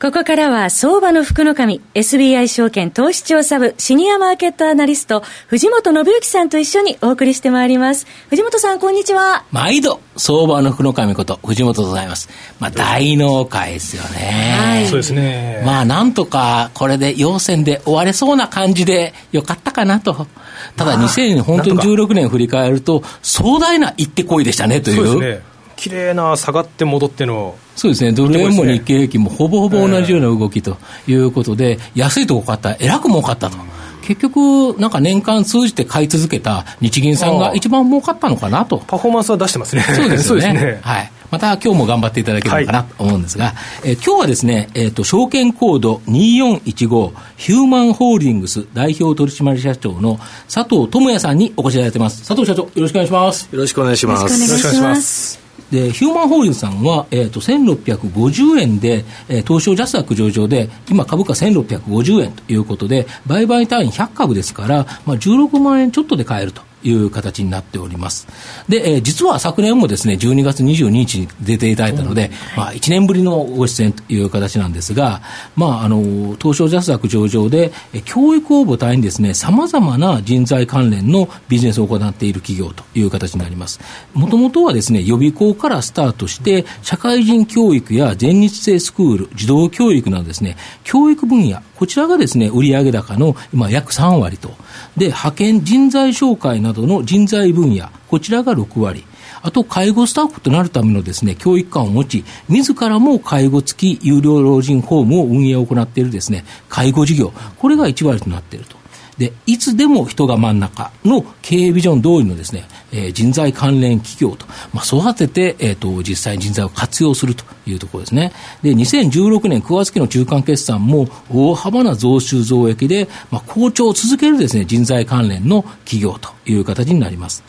ここからは相場の福の神 SBI 証券投資調査部シニアマーケットアナリスト藤本信之さんと一緒にお送りしてまいります。藤本さんこんにちは。毎度相場の福の神こと藤本でございます。まあ大納会ですよね。はい。そうですね。まあなんとかこれで陽線で終われそうな感じでよかったかなと。ただ2016年振り返ると壮大な行ってこいでしたねという。そうですね綺麗な下がって戻ってのそうですね、ドル円も日経平均もほぼほぼ同じような動きということで、安いとこ買ったらえらく儲かったと。結局、なんか年間通じて買い続けた日銀さんが一番儲かったのかなと。パフォーマンスは出してますね。そうですよね。ねはい。また今日も頑張っていただけるのかなと思うんですが、はい、え今日はですね、えっ、ー、と、証券コード2415ヒューマンホールディングス代表取締社長の佐藤智也さんにお越しいただいてます。佐藤社長、よろしくお願いします。よろしくお願いします。よろしくお願いします。で、ヒューマンホールディングスさんは、えっ、ー、と、1650円で、えー、東証ジャスダック上場で、今株価1650円ということで、売買単位100株ですから、まあ、16万円ちょっとで買えると。いう形になっております。で、えー、実は昨年もですね、12月22日に出ていただいたので、うん、まあ、1年ぶりのご出演という形なんですが、まあ、あの、東証ジャスダック上場で、え教育を母体にですね、様々な人材関連のビジネスを行っている企業という形になります。もともとはですね、予備校からスタートして、社会人教育や全日制スクール、児童教育などですね、教育分野、こちらがですね、売上高の今約3割と。で、派遣人材紹介などの人材分野、こちらが6割。あと、介護スタッフとなるためのですね、教育館を持ち、自らも介護付き有料老人ホームを運営を行っているですね、介護事業、これが1割となっていると。で、いつでも人が真ん中の経営ビジョン通りのですね、えー、人材関連企業と、まあ、育てて、えっ、ー、と、実際に人材を活用するというところですね。で、2016年9月期の中間決算も大幅な増収増益で、まあ、好調を続けるですね、人材関連の企業という形になります。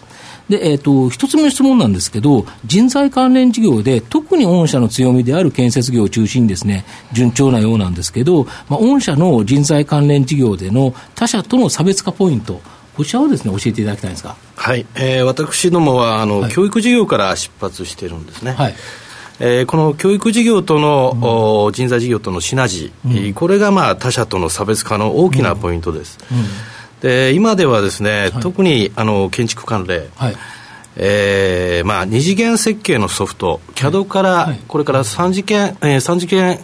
で、えっ、ー、と、一つ目の質問なんですけど、人材関連事業で、特に御社の強みである建設業を中心にですね、順調なようなんですけど、まあ、御社の人材関連事業での他社との差別化ポイント、こちらをですね、教えていただきたいんですか。はい、えー、私どもは、あの、はい、教育事業から出発しているんですね。はい。えー、この教育事業との、うん、人材事業とのシナジー、うん、これがまあ他社との差別化の大きなポイントです。うんで今ではですね、はい、特にあの建築関連、はい。えーまあ、二次元設計のソフト。CAD から、はい、これから三次元、えー、三次元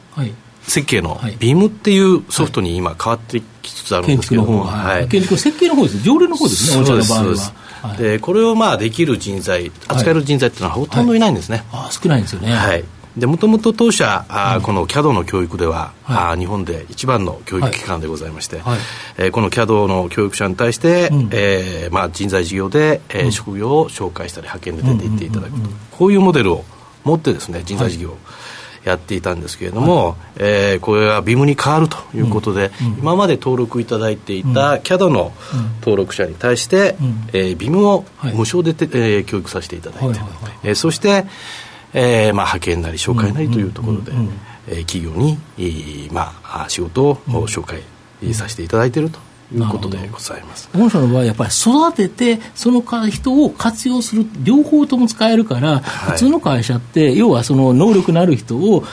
設計の BIM っていうソフトに今変わってきつつあるんですけども、はい、建築設計の方です。条例の方ですね。そうですそうです。でこれをまあできる人材扱える人材っていうのはほとんどいないんですね、あ少ないんですよね。はいでもともと当社、あこの CAD の教育では、はい、あ日本で一番の教育機関でございまして、はい、えー、この CAD の教育者に対して、うん、えー、まあ、人材事業で、えー、職業を紹介したり派遣で出ていっていただくと、こういうモデルを持ってですね人材事業を、やっていたんですけれども、はい、えー、これが BIM に変わるということで、うんうん、今まで登録いただいていた CAD の登録者に対して、うん、えー、BIM を無償でて、えー、教育させていただいて、はいはいはい、えー、そして、えーまあ、派遣なり紹介なりというところで、えー、企業に、えーまあ、仕事を紹介させていただいているということでございます御社の場合、やっぱり育てて、その人を活用する、両方とも使えるから、はい、普通の会社って、要はその能力のある人を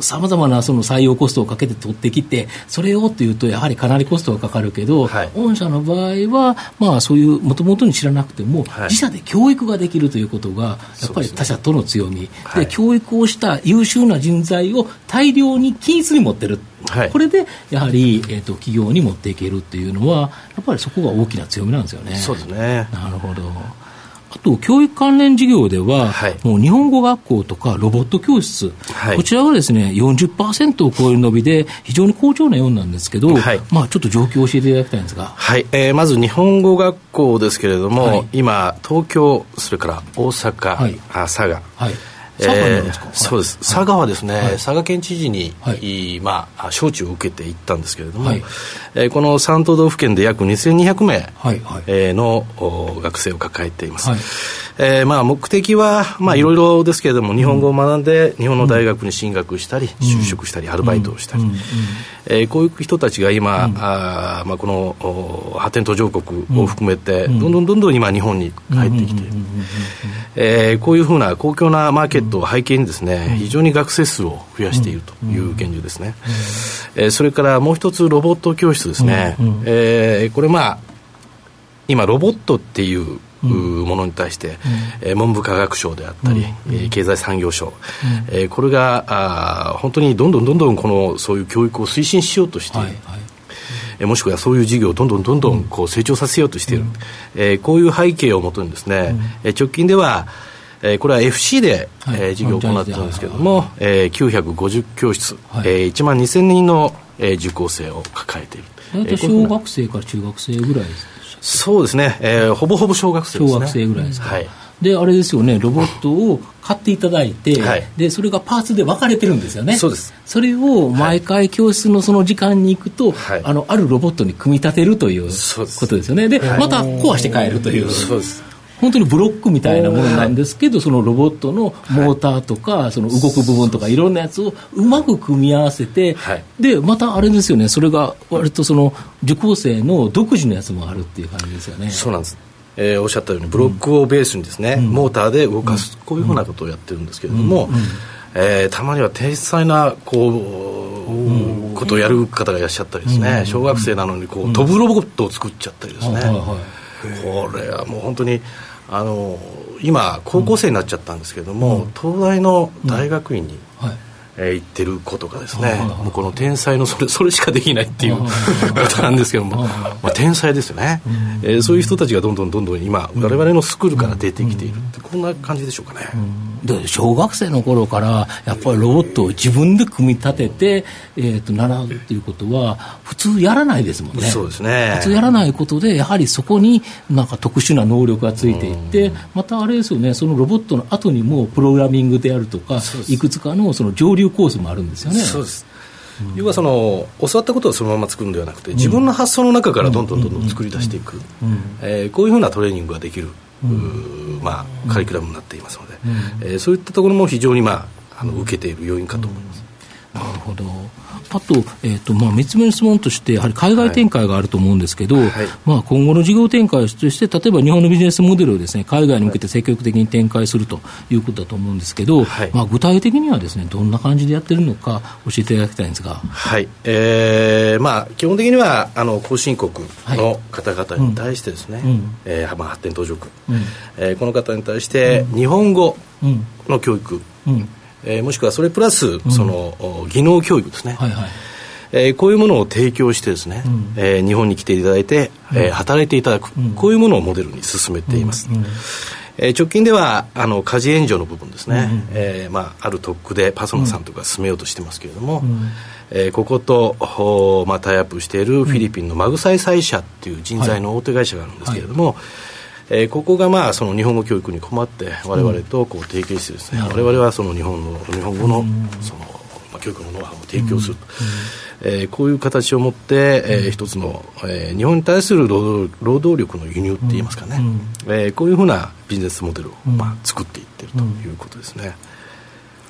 さまざ、まなその採用コストをかけて取ってきて、それをっていうと、やはりかなりコストがかかるけど、はい、御社の場合は、まあ、そういうもともとに知らなくても、はい、自社で教育ができるということが、やっぱり他社との強み、で、教育をした優秀な人材を大量に均一に持ってる。はい、これでやはり、えーと、企業に持っていけるっていうのは、やっぱりそこが大きな強みなんですよね。そうですね。なるほど。あと、教育関連事業では、はい、もう日本語学校とかロボット教室、はい、こちらがですね、40%を超える伸びで、非常に好調なようなんですけど、はい、まあ、ちょっと状況を教えていただきたいんですが。はい、えー、まず日本語学校ですけれども、今、東京、それから大阪、はい、佐賀、はいえー、そうです、佐賀はですね、はい、佐賀県知事に、はい、まあ、招致を受けていったんですけれども、はい、えー、この3都道府県で約2200名、はいはい、えー、の学生を抱えています。はい。えー、まあ目的は、まあいろいろですけれども、日本語を学んで、日本の大学に進学したり、就職したり、アルバイトをしたり、えー、こういう人たちが今、あまあ、この発展途上国を含めて、どんどんどんどん今、日本に帰ってきている。えー、こういうふうな公共なマーケットを背景にですね、非常に学生数を増やしているという現状ですね。えー、それからもう一つ、ロボット教室ですね。えー、これまあ、今、ロボットっていうものに対して、うん、文部科学省であったり、うん、経済産業省、うん。えー、これがあ本当にどんどんどんどんこのそういう教育を推進しようとしている。はいはい。えもしくはそういう事業をどんどんどんどんこう成長させようとしている、うん、えー、こういう背景をもとにですね、うん、直近では、えー、これは FC で、はい、えー、事業を行っているんですけれども、はい、えー、950教室、はい。えー、1万2000人の、えー、受講生を抱えている。大体小学生から中学生ぐらいですそうですね、えー、ほぼほぼ小学生です、ね、小学生ぐらいですか、はい、であれですよね。ロボットを買っていただいて、はい、でそれがパーツで分かれてるんですよね。そうです。それを毎回教室のその時間に行くと、はい、あのあるロボットに組み立てるということですよね。で、また壊して帰るという。そうです本当にブロックみたいなものなんですけど、そのロボットのモーターとか、その動く部分とか、いろんなやつをうまく組み合わせて、で、またあれですよね、それが割とその受講生の独自のやつもあるっていう感じですよね。そうなんです。えー、おっしゃったようにブロックをベースにですね、うん、モーターで動かす、こういうふうなことをやってるんですけれども、うん。うん、えー、たまには天才なこうことをやる方がいらっしゃったりですね、小学生なのにこう飛ぶロボットを作っちゃったりですね、これはもう本当にあの今高校生になっちゃったんですけども、うん、東大の大学院に、うん。はいえー、言ってることがですね、もうこの天才のそれそれしかできないっていうことなんですけども、まあ、天才ですよね、えー、そういう人たちがどんどんどんどん今、われわれのスクールから出てきているって、こんな感じでしょうかね。で小学生の頃からやっぱりロボットを自分で組み立てて、えー、と習うっていうことは普通やらないですもんね。そうですね。普通やらないことでやはりそこになんか特殊な能力がついていって、またあれですよねそのロボットの後にもプログラミングであるとかいくつかのその上流コースもあるんですよね。そうです要はその教わったことをそのまま作るのではなくて自分の発想の中からどんどんどんどん作り出していく、えこういうふうなトレーニングができる、まあ、カリキュラムになっていますので、え、そういったところも非常に、まあ、あの受けている要因かと思います。なるほどあと、えーとまあ、3つ目の質問として、やはり海外展開があると思うんですけど、はい。まあ、今後の事業展開として、例えば日本のビジネスモデルをです、ね、海外に向けて積極的に展開するということだと思うんですけど、はい、まあ、具体的にはです、ね、どんな感じでやってるのか、教えていただきたいんですが。はい。えーまあ、基本的にはあの後進国の方々に対してですね、はいうん、えー、まあ、発展途上国、うん、えー、この方に対して、日本語の教育、うんえー、もしくはそれプラス、その技能教育ですね、はいはい。えー、こういうものを提供してですね、うん、えー、日本に来ていただいて、うん、えー、働いていただく、うん、こういうものをモデルに進めています。うん。うん。えー、直近ではあの家事援助の部分ですね、うん、えー、まあ、ある特区でパソナさんとか進めようとしてますけれども、うん、えー、ここと、まあ、タイアップしているフィリピンのマグサイサイ社っていう人材の大手会社があるんですけれども、はいえー、ここがまあその日本語教育に困って我々とこう提携してですね、うん、我々はその日本の日本語のその、まあ、教育のノウハウを提供すると。うん、えー、こういう形を持って、えー、一つの、えー、日本に対する労働労働力の輸入っていいますかね、うん、えー、こういうふうなビジネスモデルを、まあ、作っていってるということですね。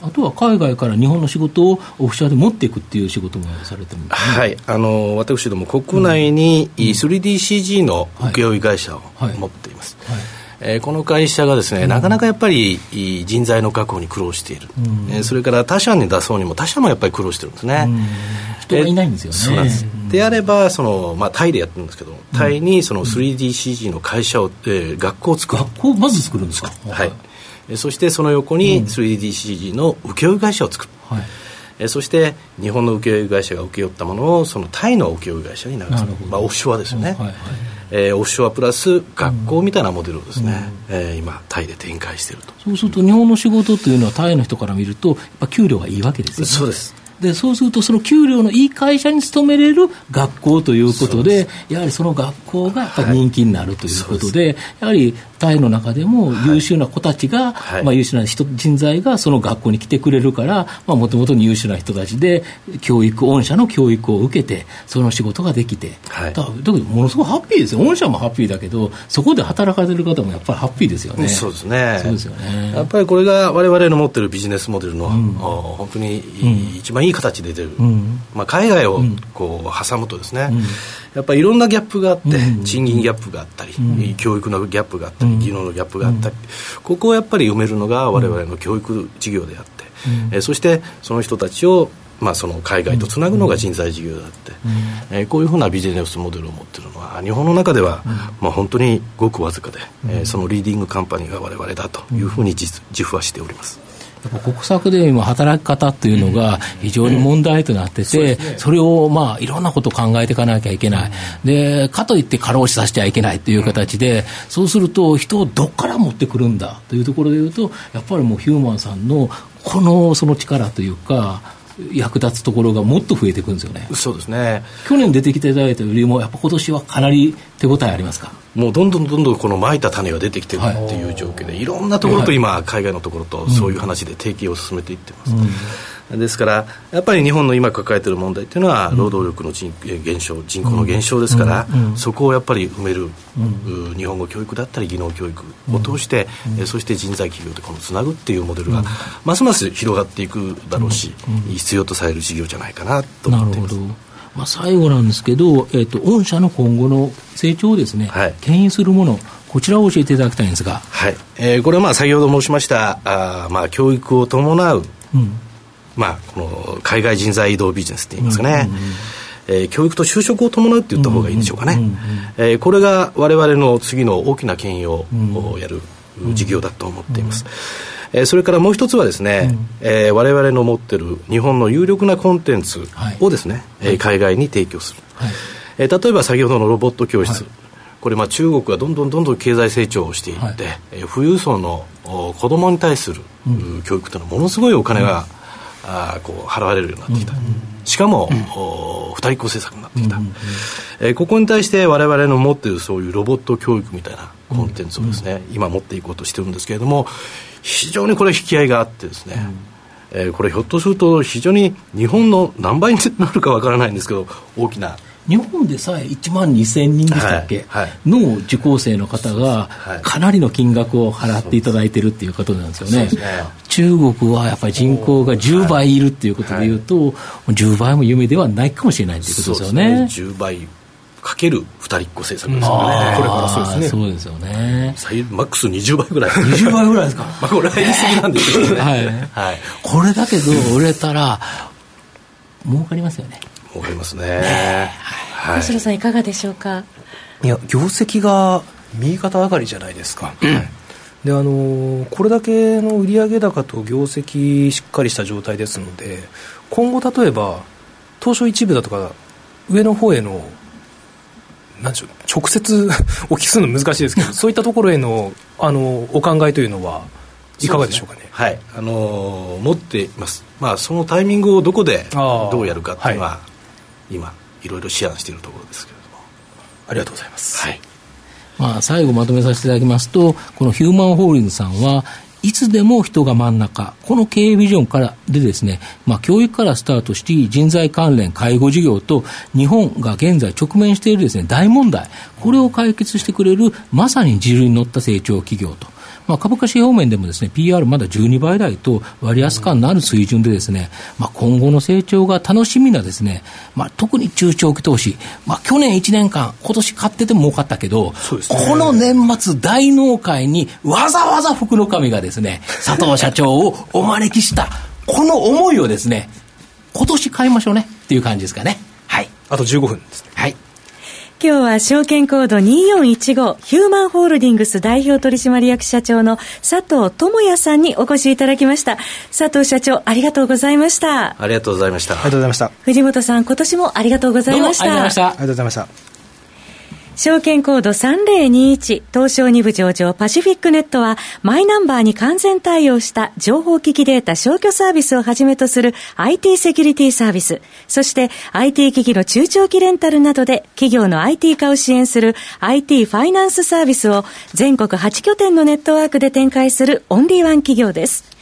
あとは海外から日本の仕事をオフショアで持っていくっていう仕事もされてるんですね、はい、あの私ども国内に 3DCG の請負会社を持っています。はい。はいえー、この会社がですね、うん、なかなかやっぱり人材の確保に苦労している、うん、えー、それから他社に出そうにも他社もやっぱり苦労してるんですね、うん、人がいないんですよね、そうなんです、であればその、まあ、タイでやってるんですけどタイにその 3DCG の会社を、えー、学校を作る学校まず作るんですか。はいそしてその横に 3DCG の請負会社を作る、はい、えそして日本の請負会社が請け負ったものをそのタイの請負会社に流すまあ、オフショアですよね、はいはい、えー、オフショアプラス学校みたいなモデルをですね、うん、えー、今タイで展開していると。そうすると日本の仕事というのはタイの人から見るとやっぱ給料がいいわけですよね。そうですで、そうすると、その給料のいい会社に勤めれる学校ということで、やはりその学校がやっぱり人気になるということで、はい、やはりタイの中でも優秀な子たちが、はい、まあ、優秀な人人材がその学校に来てくれるから、もともとに優秀な人たちで、教育、御社の教育を受けて、その仕事ができて、はい、だだけど、ものすごいハッピーですよ、御社もハッピーだけど、そこで働かれてる方もやっぱりハッピーですよね。そうですね。そうですよね。やっぱりこれがわれわれの持ってるビジネスモデルの、うん、本当に、一番いい形で出る、うん、まあ、海外をこう挟むとですね、うん、やっぱりいろんなギャップがあって、賃金ギャップがあったり、教育のギャップがあったり、技能のギャップがあったり、ここをやっぱり埋めるのがわれわれの教育事業であって、えそしてその人たちをまあ、その海外とつなぐのが人材事業であって、うん、えー、こういうふうなビジネスモデルを持っているのは日本の中では、うん、まあ、本当にごくわずかで、うん、えー、そのリーディングカンパニーが我々だというふうに自負はしております。国策で今、働き方というのが非常に問題となってて、それをまあいろんなことを考えていかなきゃいけない、でかといって過労死させちゃいけないという形で、そうすると、人をどこから持ってくるんだというところでいうと、やっぱりもうヒューマンさんのこのその力というか、役立つところがもっと増えていくんですよね。そうですね。去年出てきていただいたよりも、やっぱ今年はかなり手応えありますか？もうどんどんどんどんこのまいた種が出てきてるっていう状況で、はい、いろんなところと今、海外のところとそういう話で提携を進めていってます。うん。ですからやっぱり日本の今抱えている問題というのは労働力の人減少人口の減少ですから、そこをやっぱり埋める、日本語教育だったり技能教育を通して、そして人材企業とこのつなぐっていうモデルが、ますます広がっていくだろうし、必要とされる事業じゃないかなと思っています。まあ、最後なんですけど、えーと、御社の今後の成長をですね、はい、牽引するもの、こちらを教えていただきたいんですが、はい。えー、これはまあ先ほど申しましたあ、まあ、教育を伴う、うん。まあ、この海外人材移動ビジネスって言いますかね、うんうんうん、えー、教育と就職を伴うって言った方がいいでしょうかね、うんうんうん、えー、これが我々の次の大きな権威をやる事業だと思っています、うん、えー、それからもう一つはですね、うん、えー、我々の持ってる日本の有力なコンテンツをですね、はい、えー、海外に提供する、はい、えー、例えば先ほどのロボット教室、はい。これまあ中国がどんどんどんどん経済成長をしていって、はい、え富裕層の子供に対する、うん、教育というのはものすごいお金が、うん。あこう払われるようになってきた、しかも、うん、二人っ子政策になってきた、うんうん、えー、ここに対して我々の持っているそういうロボット教育みたいなコンテンツをですね、今持っていこうとしてるんですけれども非常にこれ引き合いがあってですね、うん、えー、これひょっとすると非常に日本の何倍になるかわからないんですけど大きな日本でさえ1万2000人でしたっけ、はいはい、の受講生の方がかなりの金額を払っていただいてるっていうことなんですよね。ね中国はやっぱり人口が10倍いるっていうことでいうと、はい、10倍も夢ではないかもしれないっていうことですよね。ね10倍かける二人っ子政策ですよね、これからそうですね。そうですよね。マックス20倍ぐらい。20倍ぐらいですか？まあこれは言い過ぎなんですけどね。はい。はい、これだけど売れたら、儲かりますよね。儲かりますね。はい、さんいかがでしょうか？いや業績が右肩上がりじゃないですか、うん、であのこれだけの売上高と業績しっかりした状態ですので今後例えば東証一部だとか上の方へのなんでしょう直接 お聞きするの難しいですけど そういったところへのあのお考えというのはいかがでしょうかね、ね、はい。あの持っています。まあそのタイミングをどこでどうやるかっていうのは、はい、今いろいろ思案しているところですけれども。ありがとうございます、はい。まあ、最後まとめさせていただきますとこのヒューマンホールディングスさんはいつでも人が真ん中、この経営ビジョンからでですね、まあ、教育からスタートし、人材関連、介護事業と、日本が現在直面しているですね、大問題、これを解決してくれる、まさに自流に乗った成長企業と。まあ、株価指標面でもですね、PR まだ12倍台と割安感のある水準でですね、まあ、今後の成長が楽しみなですね、まあ、特に中長期投資、まあ、去年1年間、今年買ってても儲かったけど、ね、この年末大納会にわざわざ福の神がですね、佐藤社長をお招きした、この思いをですね、今年買いましょうねっていう感じですかね。はい。あと15分ですね。はい。今日は証券コード2415ヒューマンホールディングス代表取締役社長の佐藤智也さんにお越しいただきました。佐藤社長ありがとうございました。ありがとうございました。ありがとうございました。藤本さん今年もありがとうございました。ありがとうございました。ありがとうございました証券コード3021東証2部上場パシフィックネットはマイナンバーに完全対応した情報機器データ消去サービスをはじめとする IT セキュリティサービス、そして IT 機器の中長期レンタルなどで企業の IT 化を支援する IT ファイナンスサービスを全国8拠点のネットワークで展開するオンリーワン企業です。